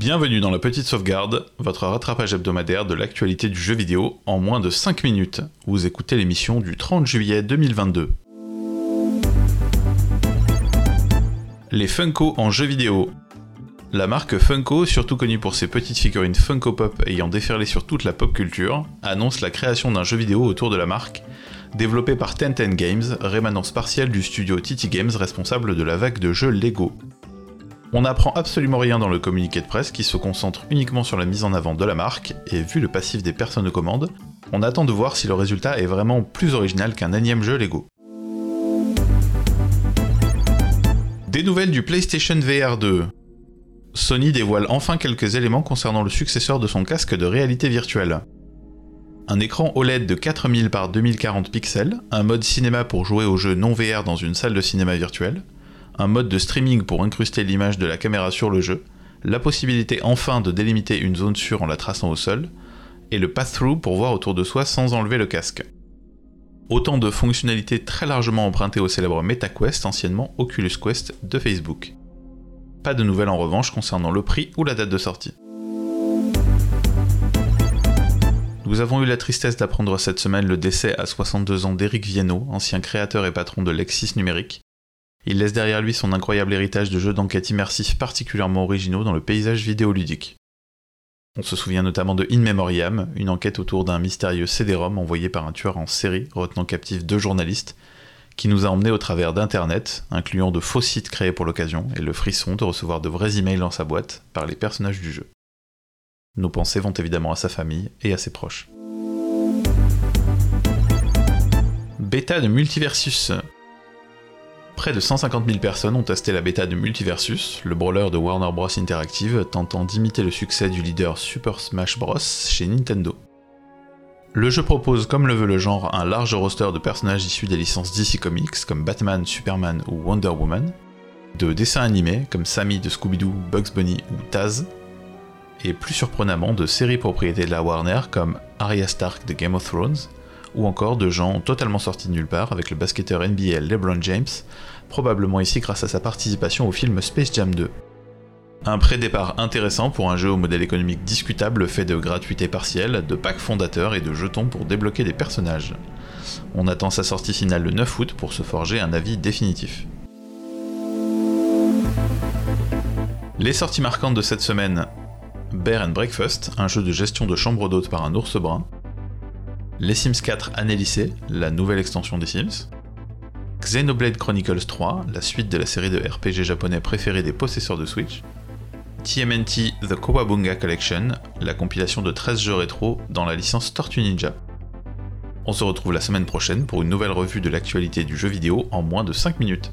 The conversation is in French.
Bienvenue dans la petite sauvegarde, votre rattrapage hebdomadaire de l'actualité du jeu vidéo en moins de 5 minutes. Vous écoutez l'émission du 30 juillet 2022. Les Funko en jeu vidéo. La marque Funko, surtout connue pour ses petites figurines Funko Pop ayant déferlé sur toute la pop culture, annonce la création d'un jeu vidéo autour de la marque, développé par Tenten Games, rémanence partielle du studio TT Games responsable de la vague de jeux Lego. On n'apprend absolument rien dans le communiqué de presse qui se concentre uniquement sur la mise en avant de la marque, et vu le passif des personnes de commande, on attend de voir si le résultat est vraiment plus original qu'un énième jeu Lego. Des nouvelles du PlayStation VR 2. Sony dévoile enfin quelques éléments concernant le successeur de son casque de réalité virtuelle. Un écran OLED de 4000 par 2040 pixels, un mode cinéma pour jouer aux jeux non VR dans une salle de cinéma virtuelle, un mode de streaming pour incruster l'image de la caméra sur le jeu, la possibilité enfin de délimiter une zone sûre en la traçant au sol, et le pass-through pour voir autour de soi sans enlever le casque. Autant de fonctionnalités très largement empruntées au célèbre MetaQuest, anciennement Oculus Quest de Facebook. Pas de nouvelles en revanche concernant le prix ou la date de sortie. Nous avons eu la tristesse d'apprendre cette semaine le décès à 62 ans d'Éric Viennot, ancien créateur et patron de Lexis Numérique, il laisse derrière lui son incroyable héritage de jeux d'enquête immersifs particulièrement originaux dans le paysage vidéoludique. On se souvient notamment de In Memoriam, une enquête autour d'un mystérieux CD-ROM envoyé par un tueur en série retenant captif deux journalistes, qui nous a emmenés au travers d'Internet, incluant de faux sites créés pour l'occasion et le frisson de recevoir de vrais emails dans sa boîte par les personnages du jeu. Nos pensées vont évidemment à sa famille et à ses proches. Bêta de Multiversus, Près de 150 000 personnes ont testé la bêta de Multiversus, le brawler de Warner Bros. Interactive tentant d'imiter le succès du leader Super Smash Bros. chez Nintendo. Le jeu propose, comme le veut le genre, un large roster de personnages issus des licences DC Comics comme Batman, Superman ou Wonder Woman, de dessins animés comme Sammy de Scooby-Doo, Bugs Bunny ou Taz, et plus surprenamment de séries propriétés de la Warner comme Arya Stark de Game of Thrones, ou encore de gens totalement sortis de nulle part avec le basketteur NBA LeBron James, probablement ici grâce à sa participation au film Space Jam 2. Un pré-départ intéressant pour un jeu au modèle économique discutable fait de gratuité partielle, de packs fondateurs et de jetons pour débloquer des personnages. On attend sa sortie finale le 9 août pour se forger un avis définitif. Les sorties marquantes de cette semaine Bear and Breakfast, un jeu de gestion de chambre d'hôte par un ours brun, les Sims 4 Année la nouvelle extension des Sims, Xenoblade Chronicles 3, la suite de la série de RPG japonais préférée des possesseurs de Switch, TMNT The Kowabunga Collection, la compilation de 13 jeux rétro dans la licence Tortue Ninja. On se retrouve la semaine prochaine pour une nouvelle revue de l'actualité du jeu vidéo en moins de 5 minutes.